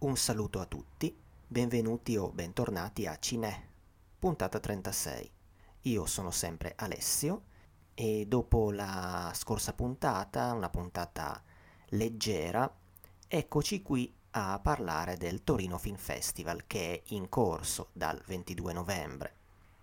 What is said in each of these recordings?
Un saluto a tutti, benvenuti o bentornati a Cinè, puntata 36. Io sono sempre Alessio e dopo la scorsa puntata, una puntata leggera, eccoci qui a parlare del Torino Film Festival che è in corso dal 22 novembre.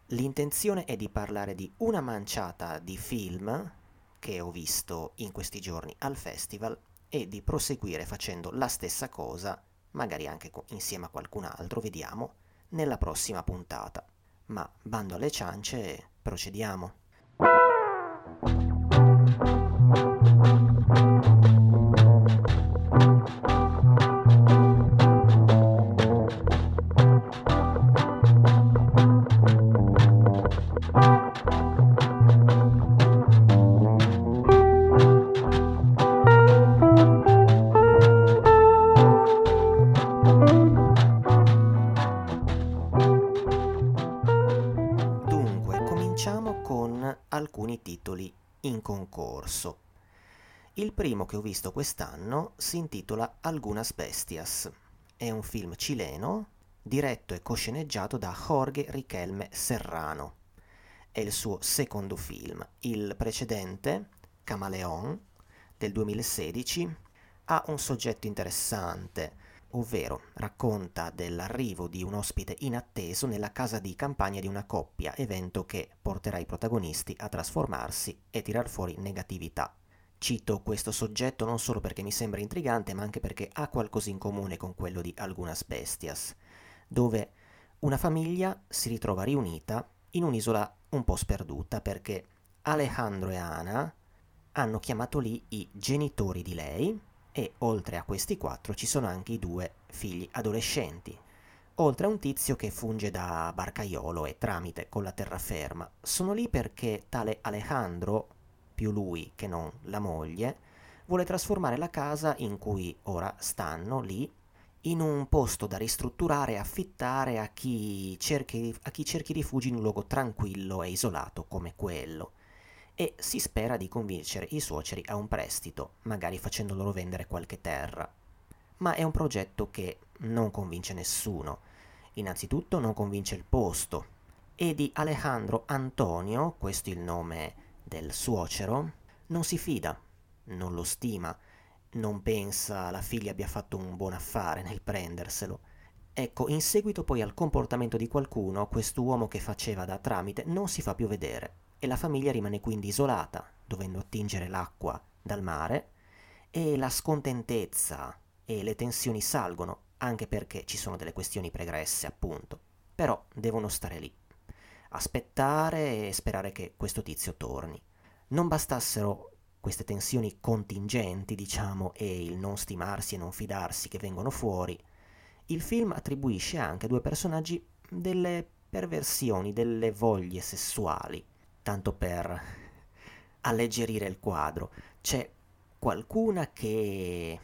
L'intenzione è di parlare di una manciata di film che ho visto in questi giorni al festival e di proseguire facendo la stessa cosa magari anche insieme a qualcun altro, vediamo, nella prossima puntata. Ma bando alle ciance, procediamo. Il primo che ho visto quest'anno si intitola Algunas Bestias. È un film cileno diretto e cosceneggiato da Jorge Riquelme Serrano. È il suo secondo film. Il precedente, Camaleon, del 2016, ha un soggetto interessante, ovvero racconta dell'arrivo di un ospite inatteso nella casa di campagna di una coppia, evento che porterà i protagonisti a trasformarsi e tirar fuori negatività. Cito questo soggetto non solo perché mi sembra intrigante, ma anche perché ha qualcosa in comune con quello di Algunas Bestias, dove una famiglia si ritrova riunita in un'isola un po' sperduta perché Alejandro e Ana hanno chiamato lì i genitori di lei, e oltre a questi quattro ci sono anche i due figli adolescenti, oltre a un tizio che funge da barcaiolo e tramite con la terraferma. Sono lì perché tale Alejandro, più lui che non la moglie, vuole trasformare la casa in cui ora stanno lì in un posto da ristrutturare e affittare a chi, cerchi, a chi cerchi rifugio in un luogo tranquillo e isolato come quello e si spera di convincere i suoceri a un prestito, magari facendo loro vendere qualche terra. Ma è un progetto che non convince nessuno. Innanzitutto non convince il posto. E di Alejandro Antonio, questo il nome del suocero, non si fida, non lo stima, non pensa la figlia abbia fatto un buon affare nel prenderselo. Ecco, in seguito poi al comportamento di qualcuno, quest'uomo che faceva da tramite non si fa più vedere e la famiglia rimane quindi isolata, dovendo attingere l'acqua dal mare, e la scontentezza e le tensioni salgono, anche perché ci sono delle questioni pregresse, appunto. Però devono stare lì, aspettare e sperare che questo tizio torni. Non bastassero queste tensioni contingenti, diciamo, e il non stimarsi e non fidarsi che vengono fuori, il film attribuisce anche a due personaggi delle perversioni, delle voglie sessuali tanto per alleggerire il quadro. C'è qualcuna che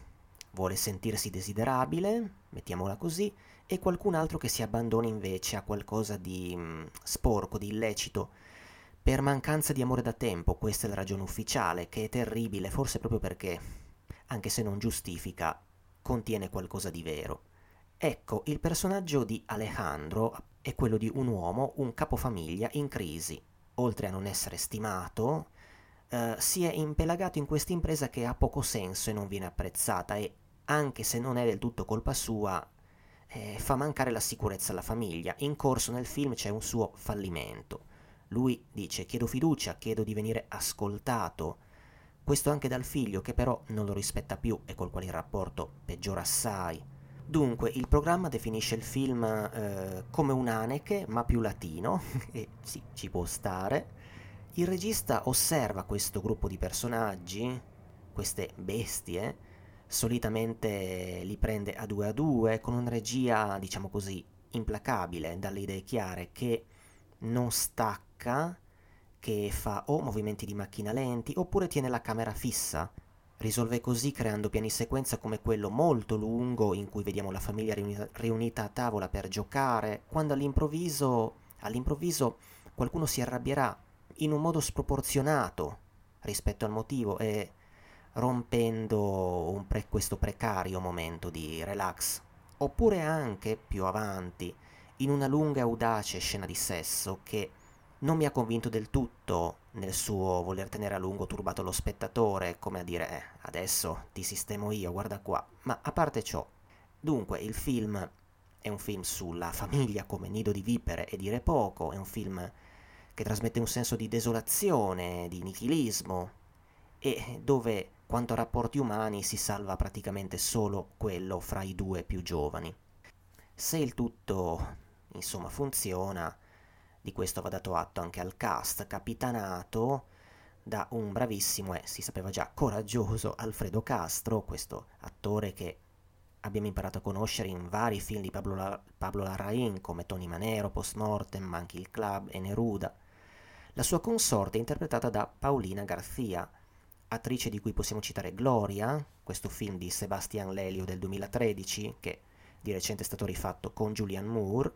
vuole sentirsi desiderabile, mettiamola così, e qualcun altro che si abbandona invece a qualcosa di mh, mm, sporco, di illecito, per mancanza di amore da tempo, questa è la ragione ufficiale, che è terribile, forse proprio perché, anche se non giustifica, contiene qualcosa di vero. Ecco, il personaggio di Alejandro è quello di un uomo, un capofamiglia in crisi, oltre a non essere stimato, eh, si è impelagato in questa impresa che ha poco senso e non viene apprezzata e, anche se non è del tutto colpa sua, eh, fa mancare la sicurezza alla famiglia. In corso nel film c'è un suo fallimento. Lui dice chiedo fiducia, chiedo di venire ascoltato. Questo anche dal figlio che però non lo rispetta più e col quale il rapporto peggiora assai. Dunque, il programma definisce il film eh, come un Haneke, ma più latino, e sì, ci può stare. Il regista osserva questo gruppo di personaggi, queste bestie, solitamente li prende a due a due, con una regia, diciamo così, implacabile, dalle idee chiare, che non stacca, che fa o movimenti di macchina lenti, oppure tiene la camera fissa, Risolve così creando piani sequenza come quello molto lungo in cui vediamo la famiglia riunita, a tavola per giocare, quando all'improvviso, all'improvviso qualcuno si arrabbierà in un modo sproporzionato rispetto al motivo e rompendo pre- questo precario momento di relax. oppure anche più avanti, in una lunga e audace scena di sesso che non mi ha convinto del tutto nel suo voler tenere a lungo turbato lo spettatore, come a dire, eh, adesso ti sistemo io, guarda qua. Ma a parte ciò, dunque il film è un film sulla famiglia come nido di vipere e dire poco, è un film che trasmette un senso di desolazione, di nichilismo, e dove quanto a rapporti umani si salva praticamente solo quello fra i due più giovani. Se il tutto, insomma, funziona, di questo va dato atto anche al cast, capitanato da un bravissimo e si sapeva già coraggioso Alfredo Castro, questo attore che abbiamo imparato a conoscere in vari film di Pablo, La- Pablo Larraín come Tony Manero, Post Mortem, Monkey il Club e Neruda. La sua consorte è interpretata da Paulina Garcia, attrice di cui possiamo citare Gloria, questo film di Sebastian Lelio del 2013 che di recente è stato rifatto con Julianne Moore,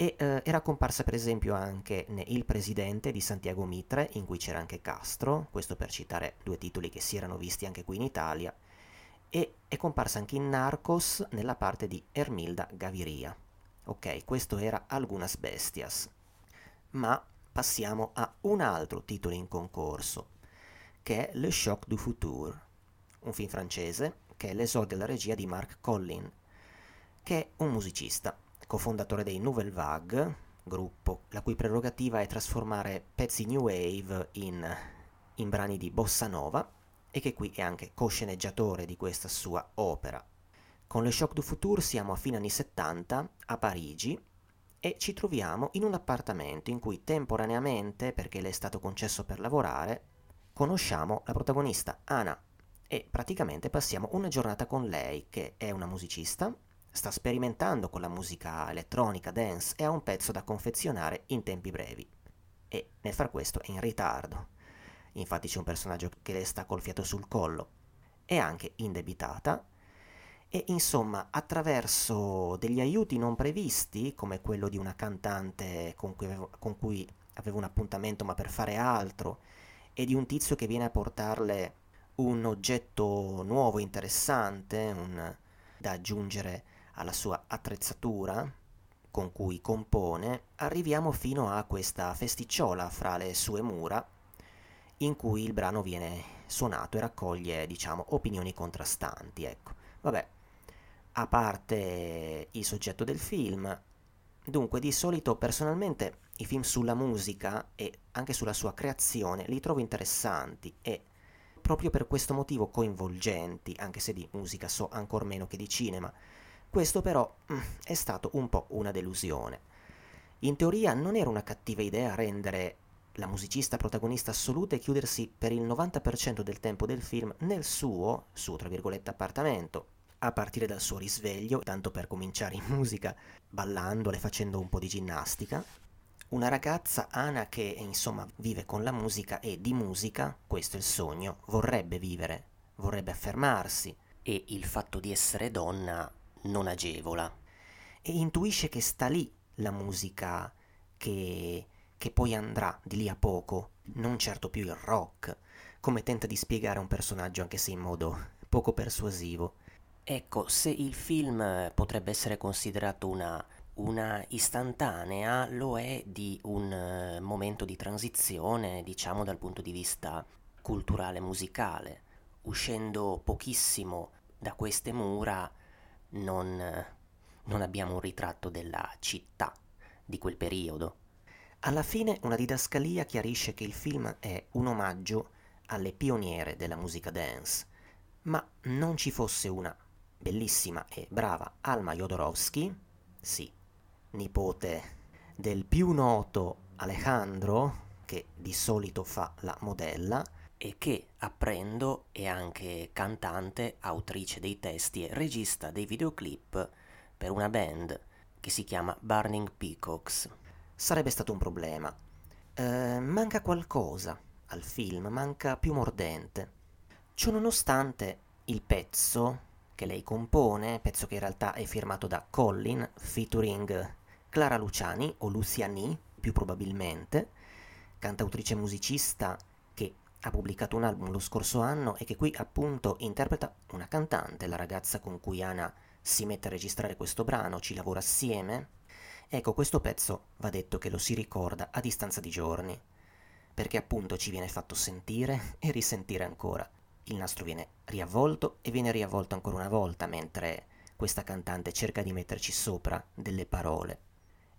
e eh, era comparsa per esempio anche ne Il Presidente di Santiago Mitre, in cui c'era anche Castro, questo per citare due titoli che si erano visti anche qui in Italia, e è comparsa anche in Narcos nella parte di Ermilda Gaviria. Ok, questo era Algunas Bestias. Ma passiamo a un altro titolo in concorso, che è Le Choc du Futur, un film francese che è l'esordio della regia di Marc Collin, che è un musicista cofondatore dei Nouvelle Vague, gruppo la cui prerogativa è trasformare pezzi new wave in, in brani di bossa nova e che qui è anche co-sceneggiatore di questa sua opera. Con Le Choc du Futur siamo a fine anni 70 a Parigi e ci troviamo in un appartamento in cui temporaneamente, perché le è stato concesso per lavorare, conosciamo la protagonista Anna e praticamente passiamo una giornata con lei che è una musicista sta sperimentando con la musica elettronica, dance e ha un pezzo da confezionare in tempi brevi. E nel far questo è in ritardo. Infatti c'è un personaggio che le sta col fiato sul collo. È anche indebitata e insomma attraverso degli aiuti non previsti, come quello di una cantante con cui avevo, con cui avevo un appuntamento ma per fare altro, e di un tizio che viene a portarle un oggetto nuovo, interessante, un, da aggiungere alla sua attrezzatura con cui compone, arriviamo fino a questa festicciola fra le sue mura in cui il brano viene suonato e raccoglie, diciamo, opinioni contrastanti, ecco. Vabbè, a parte il soggetto del film, dunque di solito personalmente i film sulla musica e anche sulla sua creazione li trovo interessanti e proprio per questo motivo coinvolgenti, anche se di musica so ancor meno che di cinema. Questo però mm, è stato un po' una delusione. In teoria non era una cattiva idea rendere la musicista protagonista assoluta e chiudersi per il 90% del tempo del film nel suo, suo tra virgolette, appartamento, a partire dal suo risveglio, tanto per cominciare in musica, ballandole, facendo un po' di ginnastica. Una ragazza, Ana, che insomma vive con la musica e di musica, questo è il sogno, vorrebbe vivere, vorrebbe affermarsi e il fatto di essere donna non agevola e intuisce che sta lì la musica che, che poi andrà di lì a poco, non certo più il rock, come tenta di spiegare un personaggio anche se in modo poco persuasivo. Ecco, se il film potrebbe essere considerato una, una istantanea, lo è di un uh, momento di transizione, diciamo dal punto di vista culturale musicale, uscendo pochissimo da queste mura non, non abbiamo un ritratto della città di quel periodo. Alla fine una didascalia chiarisce che il film è un omaggio alle pioniere della musica dance, ma non ci fosse una bellissima e brava Alma Jodorowsky, sì, nipote del più noto Alejandro, che di solito fa la modella, e che, apprendo, è anche cantante, autrice dei testi e regista dei videoclip per una band che si chiama Burning Peacocks. Sarebbe stato un problema. Eh, manca qualcosa al film, manca più mordente. Ciononostante, il pezzo che lei compone, pezzo che in realtà è firmato da Collin, featuring Clara Luciani o Luciani, più probabilmente, cantautrice musicista ha pubblicato un album lo scorso anno e che qui appunto interpreta una cantante, la ragazza con cui Ana si mette a registrare questo brano, ci lavora assieme. Ecco, questo pezzo va detto che lo si ricorda a distanza di giorni, perché appunto ci viene fatto sentire e risentire ancora. Il nastro viene riavvolto e viene riavvolto ancora una volta mentre questa cantante cerca di metterci sopra delle parole.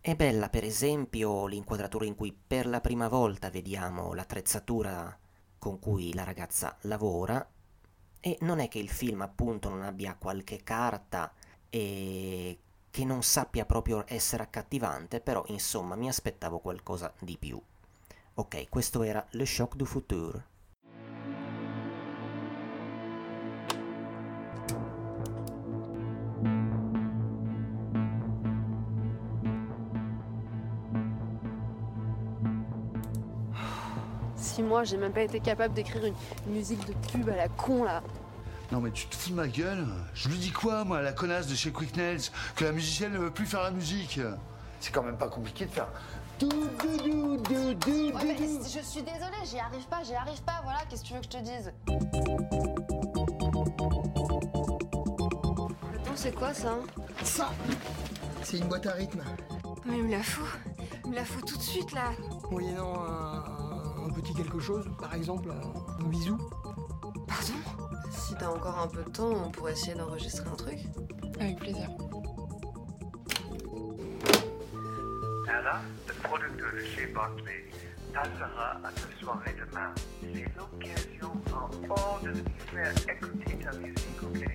È bella per esempio l'inquadratura in cui per la prima volta vediamo l'attrezzatura con cui la ragazza lavora e non è che il film appunto non abbia qualche carta e che non sappia proprio essere accattivante, però insomma mi aspettavo qualcosa di più. Ok, questo era Le Choc du Futur. Six mois, j'ai même pas été capable d'écrire une musique de pub à la con là. Non mais tu te fous de ma gueule Je lui dis quoi moi, la connasse de chez Quick Nails Que la musicienne ne veut plus faire la musique? C'est quand même pas compliqué de faire... Ouais, mais je suis désolée, j'y arrive pas, j'y arrive pas, voilà, qu'est-ce que tu veux que je te dise? Attends, c'est quoi ça? Ça C'est une boîte à rythme. Mais il me la fout. Il me la fout tout de suite là. Moyennant un, un petit quelque chose, par exemple un, un bisou. Pardon? Si t'as encore un peu de temps, on pourrait essayer d'enregistrer un truc. Avec plaisir. Anna, le producteur de chez Barclay, passera à ta soirée demain. C'est l'occasion en or de lui faire écouter ta musique, ok?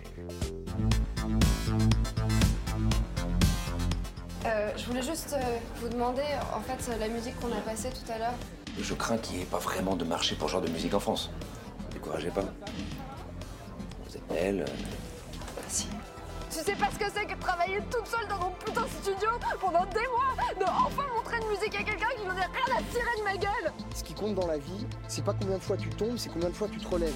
Euh, je voulais juste euh, vous demander, en fait, la musique qu'on a passée tout à l'heure. Je crains qu'il n'y ait pas vraiment de marché pour ce genre de musique en France. Découragez pas. Vous êtes belle. euh, Merci. Tu sais pas ce que c'est que de travailler toute seule dans mon putain de studio pendant des mois De enfin montrer une musique à quelqu'un qui n'en a rien à tirer de ma gueule Ce qui compte dans la vie, c'est pas combien de fois tu tombes, c'est combien de fois tu te relèves.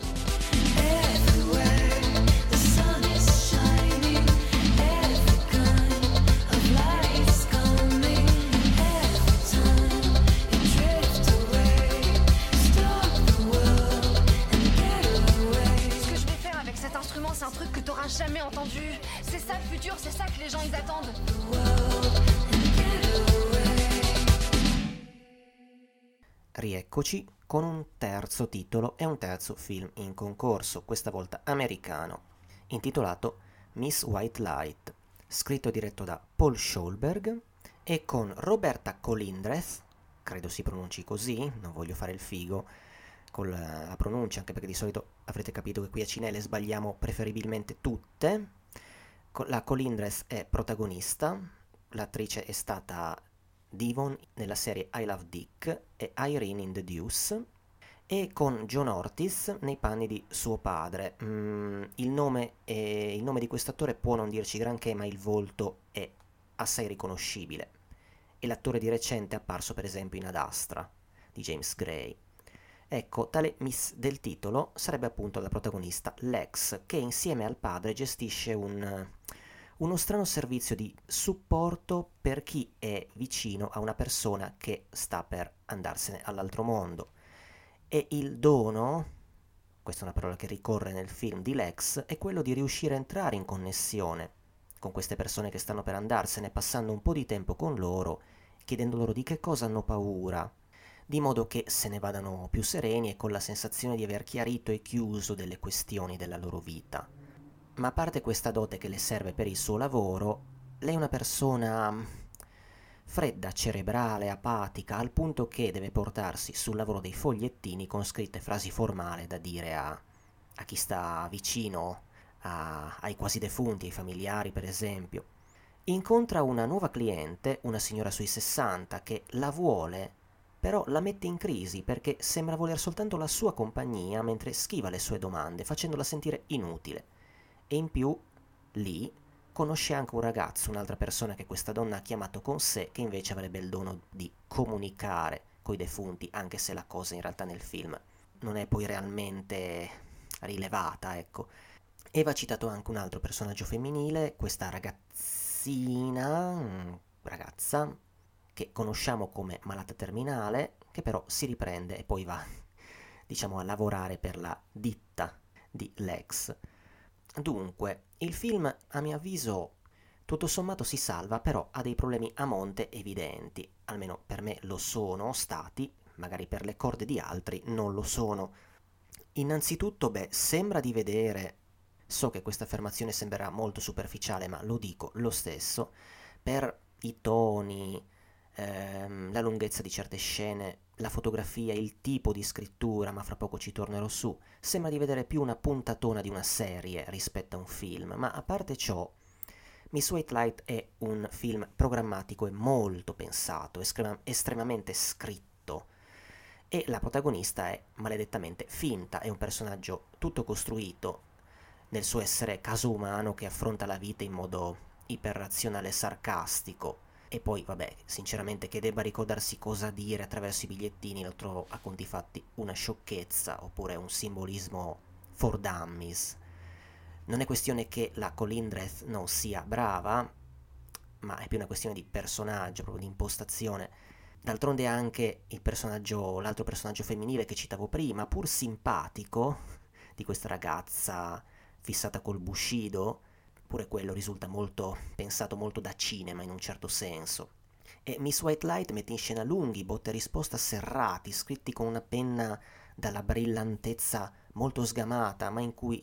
Rieccoci con un terzo titolo e un terzo film in concorso, questa volta americano, intitolato Miss White Light, scritto e diretto da Paul Scholberg e con Roberta Colindreth, credo si pronunci così, non voglio fare il figo con la, pronuncia, anche perché di solito avrete capito che qui a Cinele sbagliamo preferibilmente tutte. La Colindreth è protagonista, l'attrice è stata Devon nella serie I Love Dick e Irene in The Deuce e con John Ortiz nei panni di suo padre. Mm, il, nome è- il nome di quest'attore può non dirci granché, ma il volto è assai riconoscibile. E l'attore di recente è apparso per esempio in Ad Astra di James Gray. Ecco, tale miss del titolo sarebbe appunto la protagonista Lex, che insieme al padre gestisce un, uno strano servizio di supporto per chi è vicino a una persona che sta per andarsene all'altro mondo. E il dono, questa è una parola che ricorre nel film di Lex, è quello di riuscire a entrare in connessione con queste persone che stanno per andarsene, passando un po' di tempo con loro, chiedendo loro di che cosa hanno paura, di modo che se ne vadano più sereni e con la sensazione di aver chiarito e chiuso delle questioni della loro vita. Ma a parte questa dote che le serve per il suo lavoro, lei è una persona mm, fredda, cerebrale, apatica, al punto che deve portarsi sul lavoro dei fogliettini con scritte frasi formali da dire a, a chi sta vicino, a- ai quasi defunti, ai familiari per esempio. Incontra una nuova cliente, una signora sui 60, che la vuole, però la mette in crisi perché sembra voler soltanto la sua compagnia mentre schiva le sue domande, facendola sentire inutile. E in più, lì, conosce anche un ragazzo, un'altra persona che questa donna ha chiamato con sé, che invece avrebbe il dono di comunicare coi defunti, anche se la cosa in realtà nel film non è poi realmente rilevata, ecco. E va citato anche un altro personaggio femminile, questa ragazzina, mm, ragazza, che conosciamo come malata terminale, che però si riprende e poi va, diciamo, a lavorare per la ditta di Lex. Dunque, il film, a mio avviso, tutto sommato si salva, però ha dei problemi a monte evidenti, almeno per me lo sono stati, magari per le corde di altri non lo sono. Innanzitutto, beh, sembra di vedere, so che questa affermazione sembrerà molto superficiale, ma lo dico lo stesso, per i toni, ehm, la lunghezza di certe scene, la fotografia, il tipo di scrittura, ma fra poco ci tornerò su, sembra di vedere più una puntatona di una serie rispetto a un film, ma a parte ciò, Miss White Light è un film programmatico e molto pensato, estrema- estremamente scritto, e la protagonista è maledettamente finta, è un personaggio tutto costruito nel suo essere caso umano che affronta la vita in modo iperrazionale e sarcastico, e poi, vabbè, sinceramente che debba ricordarsi cosa dire attraverso i bigliettini lo trovo a conti fatti una sciocchezza oppure un simbolismo for dummies. Non è questione che la Colindreth non sia brava, ma è più una questione di personaggio, proprio di impostazione. D'altronde anche il personaggio, l'altro personaggio femminile che citavo prima, pur simpatico, di questa ragazza fissata col bushido, pure quello risulta molto pensato molto da cinema in un certo senso. E Miss White Light mette in scena lunghi botte risposta serrati, scritti con una penna dalla brillantezza molto sgamata, ma in cui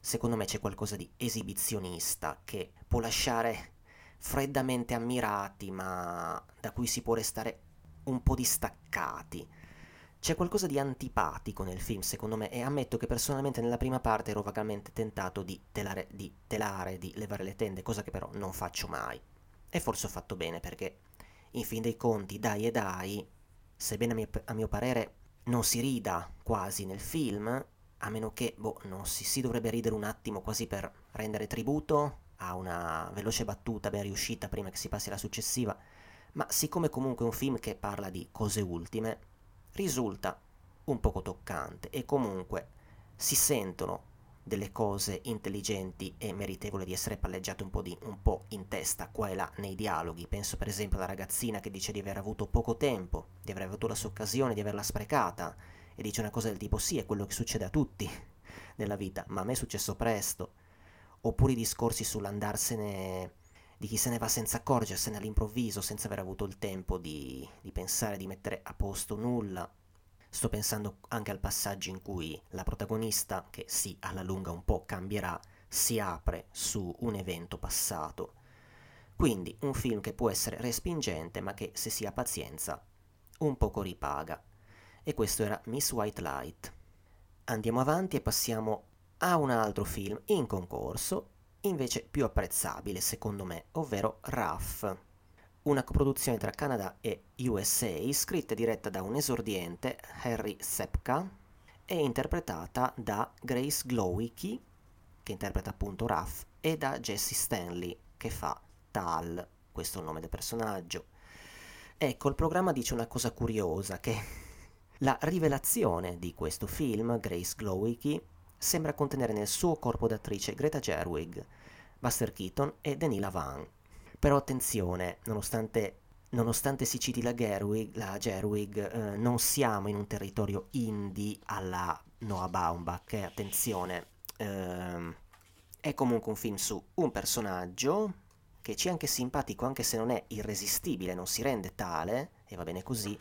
secondo me c'è qualcosa di esibizionista che può lasciare freddamente ammirati, ma da cui si può restare un po' distaccati. C'è qualcosa di antipatico nel film, secondo me, e ammetto che personalmente nella prima parte ero vagamente tentato di telare, di telare, di levare le tende, cosa che però non faccio mai. E forse ho fatto bene, perché in fin dei conti, dai e dai, sebbene a mio, a mio parere non si rida quasi nel film, a meno che, boh, non si, si dovrebbe ridere un attimo quasi per rendere tributo a una veloce battuta ben riuscita prima che si passi alla successiva, ma siccome comunque è un film che parla di cose ultime, risulta un poco toccante e comunque si sentono delle cose intelligenti e meritevoli di essere palleggiate un po', di, un po' in testa qua e là nei dialoghi. Penso per esempio alla ragazzina che dice di aver avuto poco tempo, di aver avuto la sua occasione, di averla sprecata e dice una cosa del tipo sì, è quello che succede a tutti nella vita, ma a me è successo presto. Oppure i discorsi sull'andarsene di chi se ne va senza accorgersene all'improvviso, senza aver avuto il tempo di, di pensare di mettere a posto nulla. Sto pensando anche al passaggio in cui la protagonista, che sì, alla lunga un po' cambierà, si apre su un evento passato. Quindi un film che può essere respingente, ma che se si ha pazienza un poco ripaga. E questo era Miss White Light. Andiamo avanti e passiamo a un altro film in concorso, invece più apprezzabile secondo me, ovvero RAF, una coproduzione tra Canada e USA, scritta e diretta da un esordiente, Harry Sepka, e interpretata da Grace Glowicki, che interpreta appunto RAF, e da Jesse Stanley, che fa Tal, questo è il nome del personaggio. Ecco, il programma dice una cosa curiosa, che la rivelazione di questo film, Grace Glowicki, sembra contenere nel suo corpo d'attrice Greta Gerwig, Buster Keaton e Denila Van. Però attenzione, nonostante, nonostante si citi la Gerwig, la Gerwig eh, non siamo in un territorio indie alla Noah Baumbach, eh, attenzione, eh, è comunque un film su un personaggio che ci è anche simpatico anche se non è irresistibile, non si rende tale, e va bene così,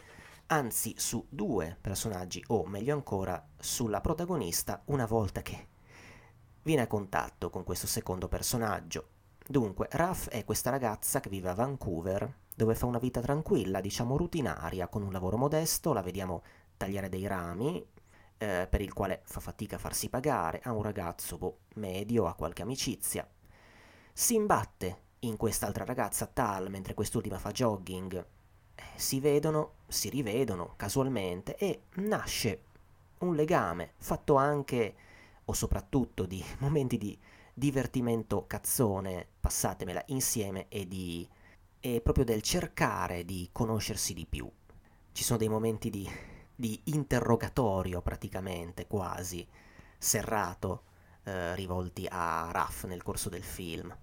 anzi su due personaggi, o meglio ancora sulla protagonista, una volta che viene a contatto con questo secondo personaggio. Dunque, Raf è questa ragazza che vive a Vancouver, dove fa una vita tranquilla, diciamo rutinaria, con un lavoro modesto, la vediamo tagliare dei rami, eh, per il quale fa fatica a farsi pagare, ha un ragazzo boh, medio, ha qualche amicizia. Si imbatte in quest'altra ragazza Tal mentre quest'ultima fa jogging si vedono, si rivedono casualmente e nasce un legame fatto anche o soprattutto di momenti di divertimento cazzone, passatemela insieme e di e proprio del cercare di conoscersi di più. Ci sono dei momenti di, di interrogatorio praticamente, quasi serrato, eh, rivolti a Raff nel corso del film.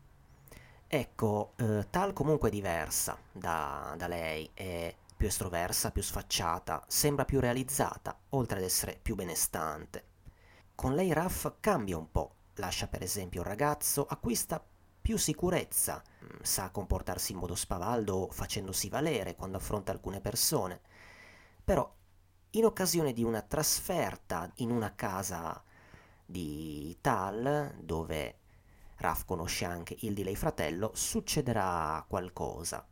Ecco, eh, Tal comunque è diversa da, da lei, è più estroversa, più sfacciata, sembra più realizzata, oltre ad essere più benestante. Con lei Raff cambia un po', lascia per esempio il ragazzo, acquista più sicurezza, mm, sa comportarsi in modo spavaldo facendosi valere quando affronta alcune persone. Però in occasione di una trasferta in una casa di Tal, dove Raf conosce anche il di lei fratello, succederà qualcosa.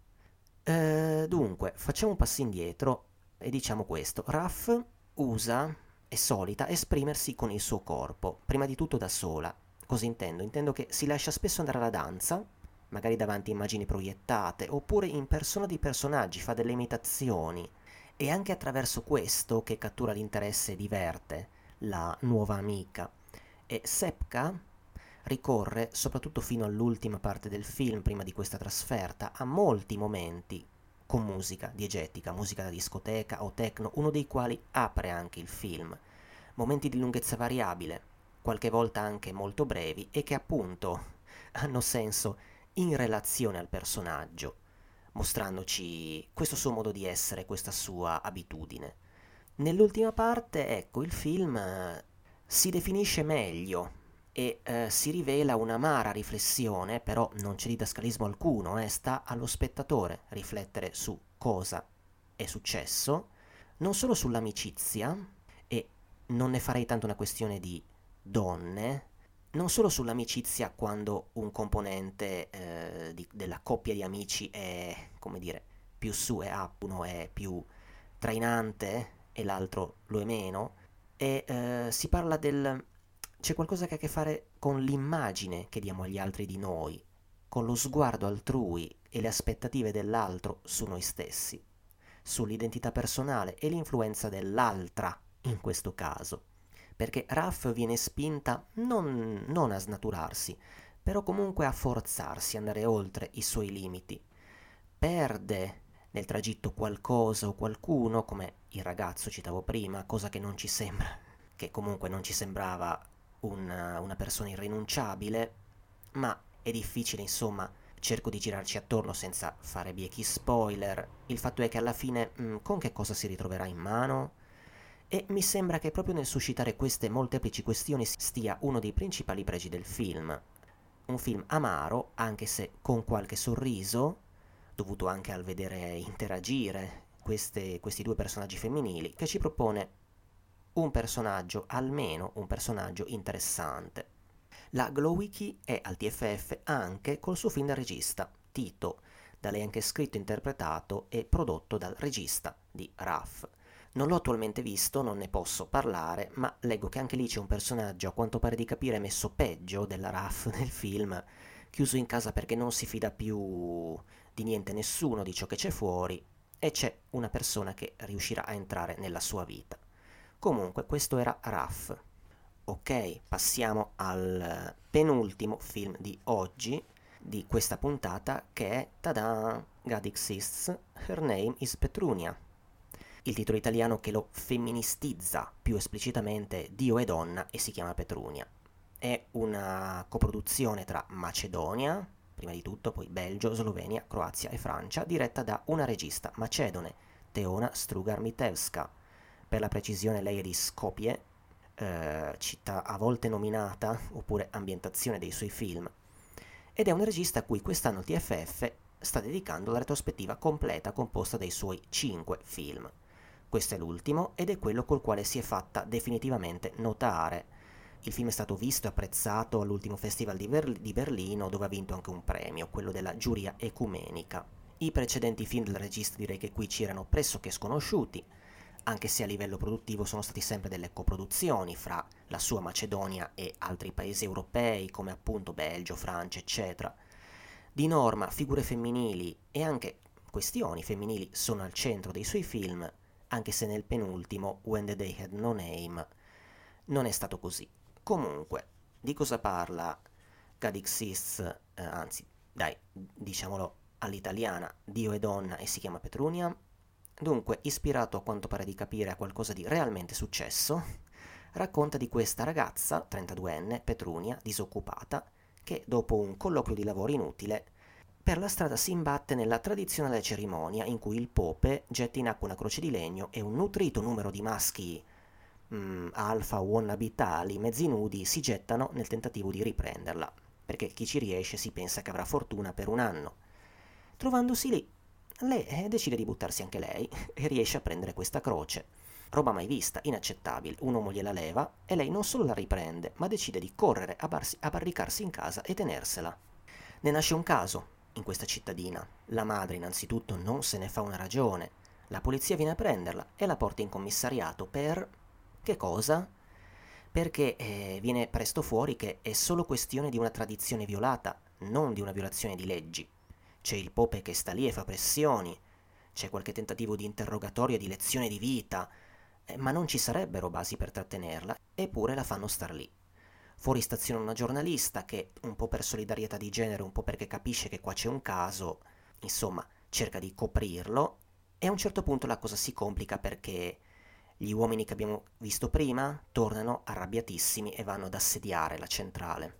Eh, dunque, facciamo un passo indietro e diciamo questo. Raf usa, è solita, esprimersi con il suo corpo, prima di tutto da sola. Cosa intendo? Intendo che si lascia spesso andare alla danza, magari davanti a immagini proiettate, oppure in persona di personaggi, fa delle imitazioni, è anche attraverso questo che cattura l'interesse e diverte la nuova amica. E Sepka ricorre, soprattutto fino all'ultima parte del film, prima di questa trasferta, a molti momenti con musica diegetica, musica da discoteca o techno, uno dei quali apre anche il film. Momenti di lunghezza variabile, qualche volta anche molto brevi e che appunto hanno senso in relazione al personaggio mostrandoci questo suo modo di essere, questa sua abitudine. Nell'ultima parte, ecco, il film si definisce meglio e eh, si rivela un'amara riflessione, però non c'è didascalismo alcuno, eh, sta allo spettatore riflettere su cosa è successo, non solo sull'amicizia, e non ne farei tanto una questione di donne, non solo sull'amicizia quando un componente eh, di, della coppia di amici è, come dire, più su e up, uno è più trainante e l'altro lo è meno, e eh, si parla del... c'è qualcosa che ha a che fare con l'immagine che diamo agli altri di noi, con lo sguardo altrui e le aspettative dell'altro su noi stessi, sull'identità personale e l'influenza dell'altra in questo caso perché Raff viene spinta non, non a snaturarsi, però comunque a forzarsi, andare oltre i suoi limiti. Perde nel tragitto qualcosa o qualcuno, come il ragazzo citavo prima, cosa che non ci sembra, che comunque non ci sembrava una, una persona irrinunciabile, ma è difficile insomma cerco di girarci attorno senza fare biechi spoiler. Il fatto è che alla fine mh, mm, con che cosa si ritroverà in mano? E mi sembra che proprio nel suscitare queste molteplici questioni stia uno dei principali pregi del film. Un film amaro, anche se con qualche sorriso, dovuto anche al vedere interagire queste, questi due personaggi femminili, che ci propone un personaggio, almeno un personaggio interessante. La Glowwiki è al TFF anche col suo film da regista, Tito, da lei anche scritto, interpretato e prodotto dal regista di Raff. Non l'ho attualmente visto, non ne posso parlare, ma leggo che anche lì c'è un personaggio a quanto pare di capire messo peggio della Raff nel film, chiuso in casa perché non si fida più di niente nessuno di ciò che c'è fuori e c'è una persona che riuscirà a entrare nella sua vita. Comunque, questo era Raff. Ok, passiamo al penultimo film di oggi, di questa puntata, che è Tada! God Exists, Her Name is Petrunia il titolo italiano che lo femministizza più esplicitamente Dio e donna e si chiama Petrunia. È una coproduzione tra Macedonia, prima di tutto, poi Belgio, Slovenia, Croazia e Francia, diretta da una regista macedone, Teona Strugar-Mitevska. Per la precisione lei è di Skopje, eh, città a volte nominata, oppure ambientazione dei suoi film. Ed è un regista a cui quest'anno il TFF sta dedicando la retrospettiva completa composta dai suoi cinque film. Questo è l'ultimo ed è quello col quale si è fatta definitivamente notare. Il film è stato visto e apprezzato all'ultimo festival di, Ver- di Berlino dove ha vinto anche un premio, quello della giuria ecumenica. I precedenti film del regista direi che qui ci erano pressoché sconosciuti, anche se a livello produttivo sono stati sempre delle coproduzioni fra la sua Macedonia e altri paesi europei come appunto Belgio, Francia, eccetera. Di norma figure femminili e anche questioni femminili sono al centro dei suoi film, anche se nel penultimo, When the Day Had No Name, non è stato così. Comunque, di cosa parla God Exists, eh, anzi, dai, diciamolo all'italiana, Dio e donna e si chiama Petrunia? Dunque, ispirato a quanto pare di capire a qualcosa di realmente successo, racconta di questa ragazza, 32enne, Petrunia, disoccupata, che dopo un colloquio di lavoro inutile per la strada si imbatte nella tradizionale cerimonia in cui il pope getta in acqua una croce di legno e un nutrito numero di maschi mm, alfa wannabe tali, mezzi nudi, si gettano nel tentativo di riprenderla, perché chi ci riesce si pensa che avrà fortuna per un anno. Trovandosi lì, lei eh, decide di buttarsi anche lei e riesce a prendere questa croce. Roba mai vista, inaccettabile. Un uomo gliela leva e lei non solo la riprende, ma decide di correre a, barsi, a barricarsi in casa e tenersela. Ne nasce un caso in questa cittadina. La madre innanzitutto non se ne fa una ragione. La polizia viene a prenderla e la porta in commissariato per... che cosa? Perché eh, viene presto fuori che è solo questione di una tradizione violata, non di una violazione di leggi. C'è il Pope che sta lì e fa pressioni, c'è qualche tentativo di interrogatorio e di lezione di vita, eh, ma non ci sarebbero basi per trattenerla, eppure la fanno star lì. Fuori staziona una giornalista che, un po' per solidarietà di genere, un po' perché capisce che qua c'è un caso, insomma, cerca di coprirlo, e a un certo punto la cosa si complica perché gli uomini che abbiamo visto prima tornano arrabbiatissimi e vanno ad assediare la centrale.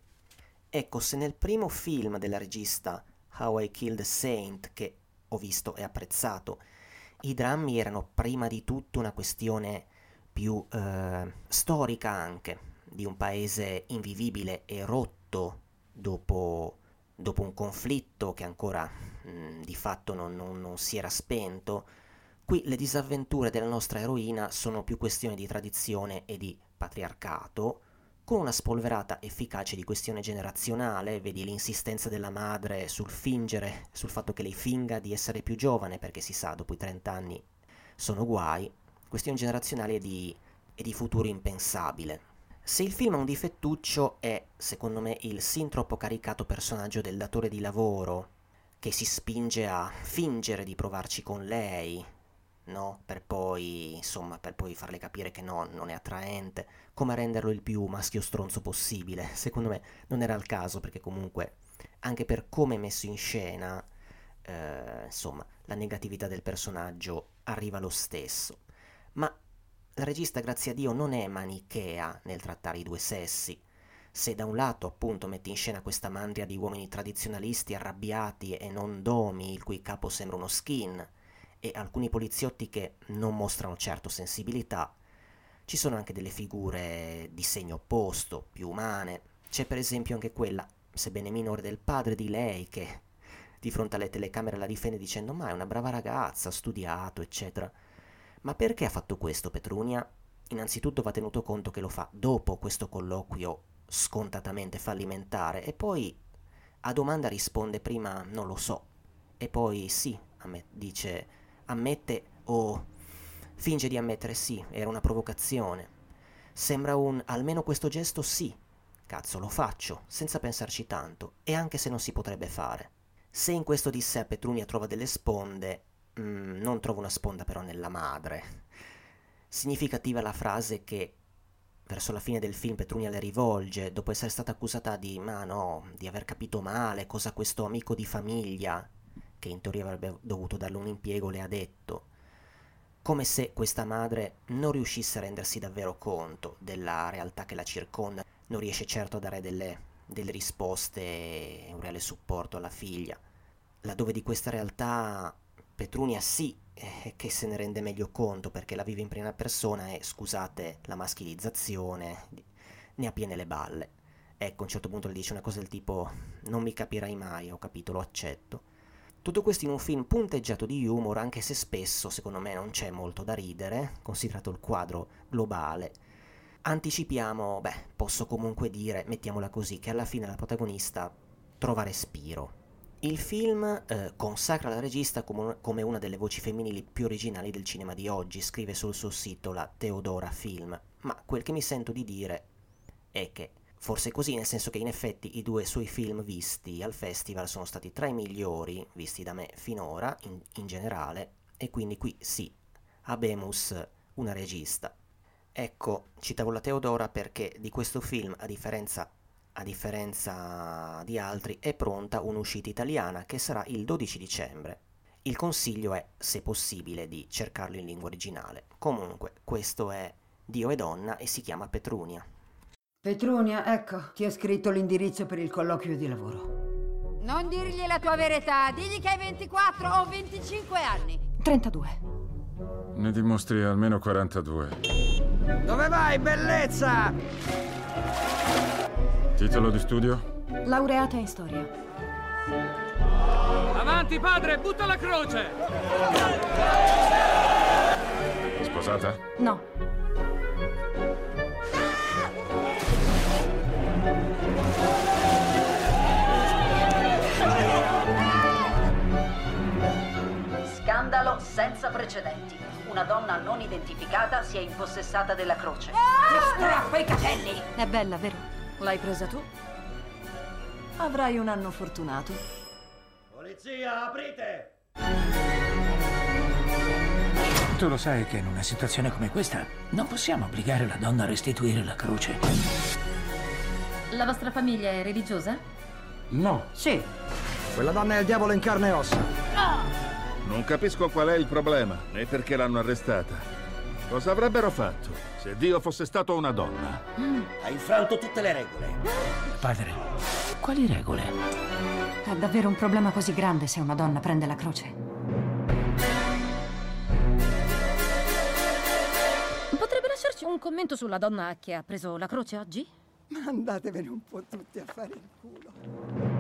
Ecco, se nel primo film della regista How I Killed a Saint, che ho visto e apprezzato, i drammi erano prima di tutto una questione più eh, storica anche, di un paese invivibile e rotto dopo, dopo un conflitto che ancora mh, di fatto non, non, non si era spento, qui le disavventure della nostra eroina sono più questioni di tradizione e di patriarcato, con una spolverata efficace di questione generazionale, vedi l'insistenza della madre sul fingere, sul fatto che lei finga di essere più giovane, perché si sa, dopo i 30 anni sono guai, questione generazionale e di, e di futuro impensabile. Se il film ha un difettuccio è, secondo me, il sin troppo caricato personaggio del datore di lavoro, che si spinge a fingere di provarci con lei, no? Per poi, insomma, per poi farle capire che no, non è attraente, come renderlo il più maschio stronzo possibile. Secondo me non era il caso, perché comunque, anche per come è messo in scena, eh, insomma, la negatività del personaggio arriva lo stesso. Ma la regista, grazie a Dio, non è manichea nel trattare i due sessi. Se da un lato appunto mette in scena questa mandria di uomini tradizionalisti arrabbiati e non domi, il cui capo sembra uno skin, e alcuni poliziotti che non mostrano certo sensibilità, ci sono anche delle figure di segno opposto, più umane. C'è per esempio anche quella, sebbene minore, del padre di lei che di fronte alle telecamere la difende dicendo ma è una brava ragazza, ha studiato, eccetera. Ma perché ha fatto questo Petrunia? Innanzitutto va tenuto conto che lo fa dopo questo colloquio scontatamente fallimentare e poi a domanda risponde prima non lo so e poi sì, a me dice ammette o finge di ammettere sì, era una provocazione. Sembra un almeno questo gesto sì. Cazzo, lo faccio, senza pensarci tanto, e anche se non si potrebbe fare. Se in questo di sé Petrunia trova delle sponde, Mm, non trovo una sponda però nella madre. Significativa la frase che verso la fine del film Petrunia le rivolge, dopo essere stata accusata di, ma no, di aver capito male cosa questo amico di famiglia, che in teoria avrebbe dovuto darle un impiego, le ha detto. Come se questa madre non riuscisse a rendersi davvero conto della realtà che la circonda, non riesce certo a dare delle, delle risposte e un reale supporto alla figlia, laddove di questa realtà Petrunia sì eh, che se ne rende meglio conto perché la vive in prima persona e, scusate, la maschilizzazione ne ha piene le balle. Ecco, a un certo punto le dice una cosa del tipo non mi capirai mai, ho capito, lo accetto. Tutto questo in un film punteggiato di humor, anche se spesso, secondo me, non c'è molto da ridere, considerato il quadro globale. Anticipiamo, beh, posso comunque dire, mettiamola così, che alla fine la protagonista trova respiro. Il film eh, consacra la regista come, una delle voci femminili più originali del cinema di oggi, scrive sul suo sito la Teodora Film, ma quel che mi sento di dire è che forse così, nel senso che in effetti i due suoi film visti al festival sono stati tra i migliori visti da me finora, in, in generale, e quindi qui sì, abemus una regista. Ecco, citavo la Teodora perché di questo film, a differenza a differenza di altri, è pronta un'uscita italiana che sarà il 12 dicembre. Il consiglio è, se possibile, di cercarlo in lingua originale. Comunque, questo è Dio e donna e si chiama Petrunia. Petrunia, ecco, ti ho scritto l'indirizzo per il colloquio di lavoro. Non dirgli la tua verità, digli che hai 24 o 25 anni. 32. Ne dimostri almeno 42. Dove vai, bellezza? Titolo di studio? Laureata in storia. Avanti, padre, butta la croce! Sposata? No. Senza precedenti. Una donna non identificata si è impossessata della croce. Ti strappo i capelli! È bella, vero? L'hai presa tu? Avrai un anno fortunato. Polizia, aprite! Tu lo sai che in una situazione come questa non possiamo obbligare la donna a restituire la croce. La vostra famiglia è religiosa? No. Sì. Quella donna è il diavolo in carne e ossa. Non capisco qual è il problema, né perché l'hanno arrestata. Cosa avrebbero fatto se Dio fosse stato una donna? Ha infranto tutte le regole. Padre, quali regole? È davvero un problema così grande se una donna prende la croce? Potrebbe lasciarci un commento sulla donna che ha preso la croce oggi? Andatevene un po' tutti a fare il culo.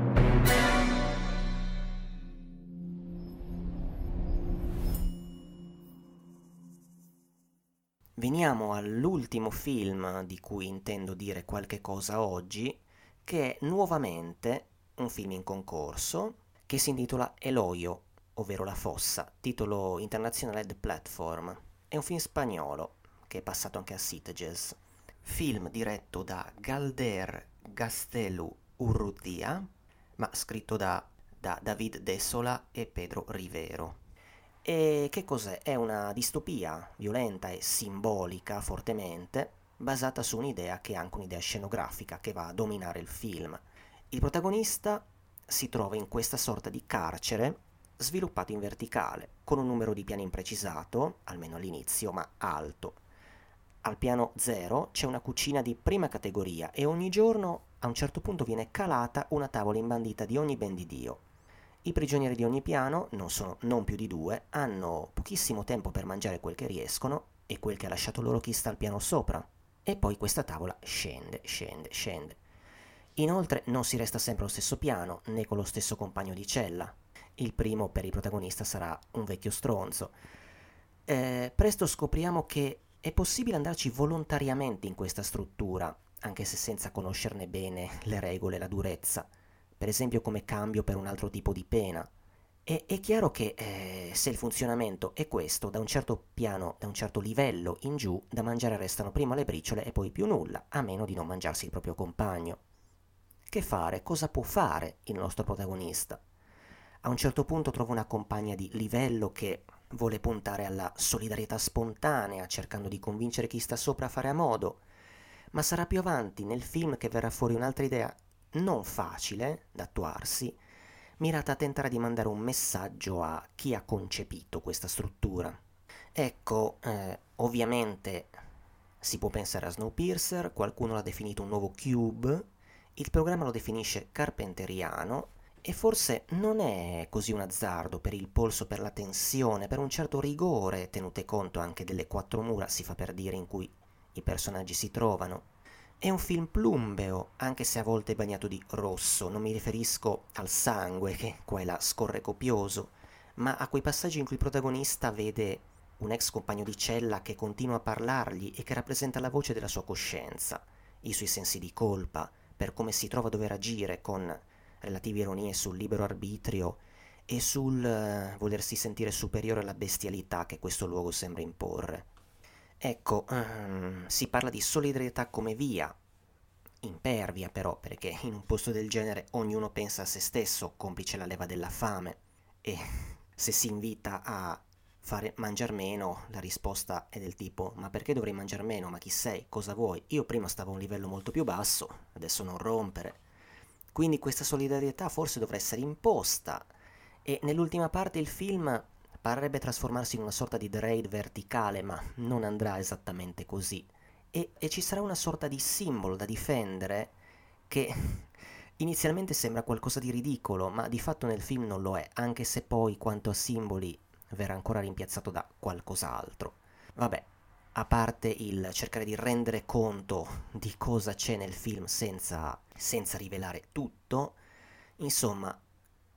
Veniamo all'ultimo film di cui intendo dire qualche cosa oggi, che è nuovamente un film in concorso che si intitola Eloio, ovvero La Fossa, titolo internazionale The Platform. È un film spagnolo che è passato anche a Sitges. Film diretto da Galder Gastelu Urrutia, ma scritto da, da David Desola e Pedro Rivero. E che cos'è? È una distopia violenta e simbolica fortemente, basata su un'idea che è anche un'idea scenografica che va a dominare il film. Il protagonista si trova in questa sorta di carcere sviluppato in verticale, con un numero di piani imprecisato, almeno all'inizio, ma alto. Al piano 0 c'è una cucina di prima categoria e ogni giorno a un certo punto viene calata una tavola imbandita di ogni ben di Dio. I prigionieri di ogni piano, non sono non più di due, hanno pochissimo tempo per mangiare quel che riescono e quel che ha lasciato loro chi sta al piano sopra. E poi questa tavola scende, scende, scende. Inoltre non si resta sempre allo stesso piano, né con lo stesso compagno di cella. Il primo per il protagonista sarà un vecchio stronzo. Eh, presto scopriamo che è possibile andarci volontariamente in questa struttura, anche se senza conoscerne bene le regole e la durezza per esempio come cambio per un altro tipo di pena. E è chiaro che eh, se il funzionamento è questo, da un certo piano, da un certo livello in giù, da mangiare restano prima le briciole e poi più nulla, a meno di non mangiarsi il proprio compagno. Che fare? Cosa può fare il nostro protagonista? A un certo punto trova una compagna di livello che vuole puntare alla solidarietà spontanea, cercando di convincere chi sta sopra a fare a modo, ma sarà più avanti nel film che verrà fuori un'altra idea non facile da attuarsi, mirata a tentare di mandare un messaggio a chi ha concepito questa struttura. Ecco, eh, ovviamente si può pensare a Snowpiercer, qualcuno l'ha definito un nuovo Cube, il programma lo definisce carpenteriano e forse non è così un azzardo per il polso, per la tensione, per un certo rigore, tenute conto anche delle quattro mura, si fa per dire, in cui i personaggi si trovano. È un film plumbeo, anche se a volte bagnato di rosso, non mi riferisco al sangue che qua e là scorre copioso, ma a quei passaggi in cui il protagonista vede un ex compagno di cella che continua a parlargli e che rappresenta la voce della sua coscienza, i suoi sensi di colpa, per come si trova a dover agire con relative ironie sul libero arbitrio e sul uh, volersi sentire superiore alla bestialità che questo luogo sembra imporre. Ecco, um, si parla di solidarietà come via, impervia però, perché in un posto del genere ognuno pensa a se stesso, complice la leva della fame, e se si invita a fare mangiare meno, la risposta è del tipo ma perché dovrei mangiare meno? Ma chi sei? Cosa vuoi? Io prima stavo a un livello molto più basso, adesso non rompere. Quindi questa solidarietà forse dovrà essere imposta e nell'ultima parte il film Parrebbe trasformarsi in una sorta di raid verticale, ma non andrà esattamente così. E, e ci sarà una sorta di simbolo da difendere che inizialmente sembra qualcosa di ridicolo, ma di fatto nel film non lo è, anche se poi quanto a simboli verrà ancora rimpiazzato da qualcos'altro. Vabbè, a parte il cercare di rendere conto di cosa c'è nel film senza, senza rivelare tutto, insomma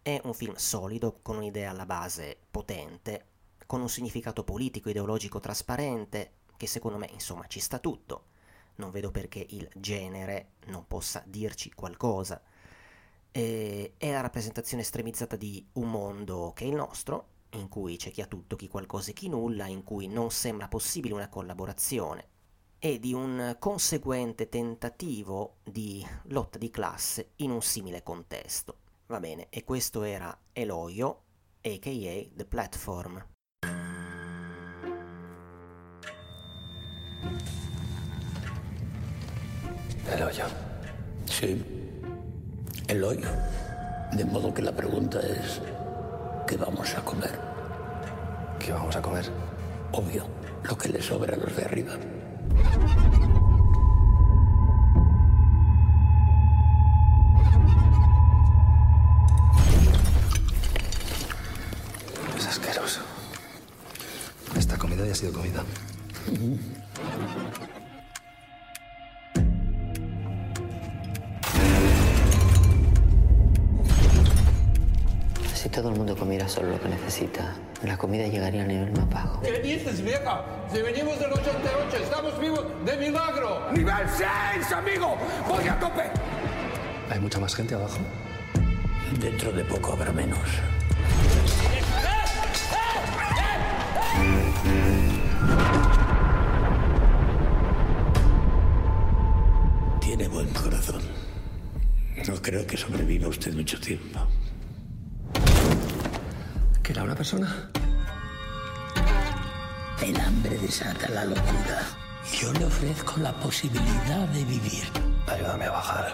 è un film solido, con un'idea alla base potente, con un significato politico, ideologico trasparente, che secondo me insomma ci sta tutto. Non vedo perché il genere non possa dirci qualcosa. E è la rappresentazione estremizzata di un mondo che è il nostro, in cui c'è chi ha tutto, chi qualcosa e chi nulla, in cui non sembra possibile una collaborazione, e di un conseguente tentativo di lotta di classe in un simile contesto. Va bene, e questo era Eloio, aka The Platform. Eloyo. Sí, Eloyo. De modo que la pregunta es, ¿qué vamos a comer? ¿Qué vamos a comer? Obvio, lo que le sobra a los de arriba. Sido comida. Si todo el mundo comiera solo lo que necesita, la comida llegaría al nivel más bajo. ¿Qué dices, vieja? Si venimos del 88, estamos vivos de milagro. ¡Nivel 6, amigo! ¡Voy a tope! ¿Hay mucha más gente abajo? Dentro de poco habrá menos. Tiene buen corazón. No creo que sobreviva usted mucho tiempo. ¿Que era una persona? El hambre desata la locura. Yo le ofrezco la posibilidad de vivir. Ayúdame a bajar.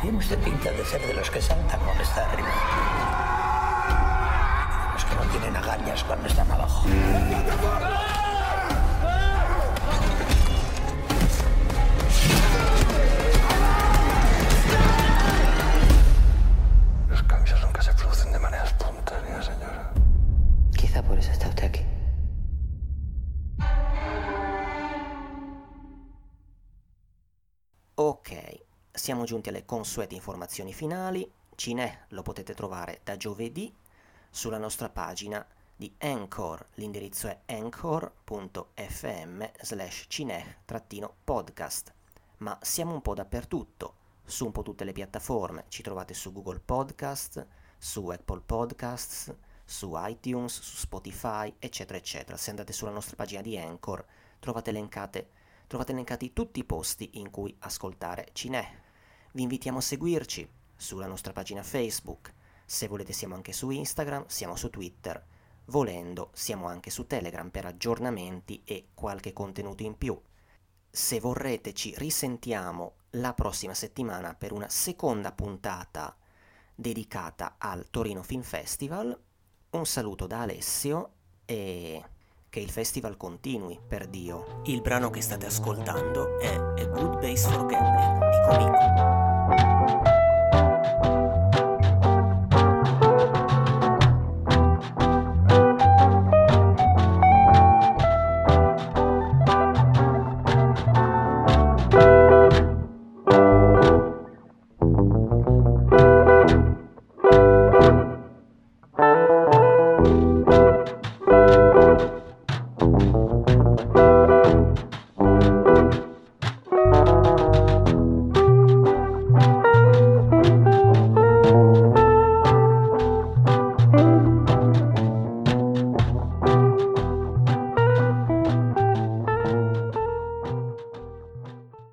Tiene usted pinta de ser de los que saltan cuando está arriba. No tienen agallas cuando están abajo. Los cambios nunca se producen de manera espontánea, señora. Quizá por eso está usted aquí. Ok, siamo giunti alle consuete informazioni finali. Cinè lo potete trovare da giovedì sulla nostra pagina di Anchor. L'indirizzo è anchor.fm slash cinè-podcast. Ma siamo un po' dappertutto, su un po' tutte le piattaforme. Ci trovate su Google Podcast, su Apple Podcasts, su iTunes, su Spotify, eccetera, eccetera. Se andate sulla nostra pagina di Anchor trovate elencate trovate elencati tutti i posti in cui ascoltare Cinè. Vi invitiamo a seguirci sulla nostra pagina Facebook. Se volete siamo anche su Instagram, siamo su Twitter. Volendo siamo anche su Telegram per aggiornamenti e qualche contenuto in più. Se vorrete ci risentiamo la prossima settimana per una seconda puntata dedicata al Torino Film Festival. Un saluto da Alessio e che il festival continui, per Dio. Il brano che state ascoltando è A Good Base for Gambling di Comico.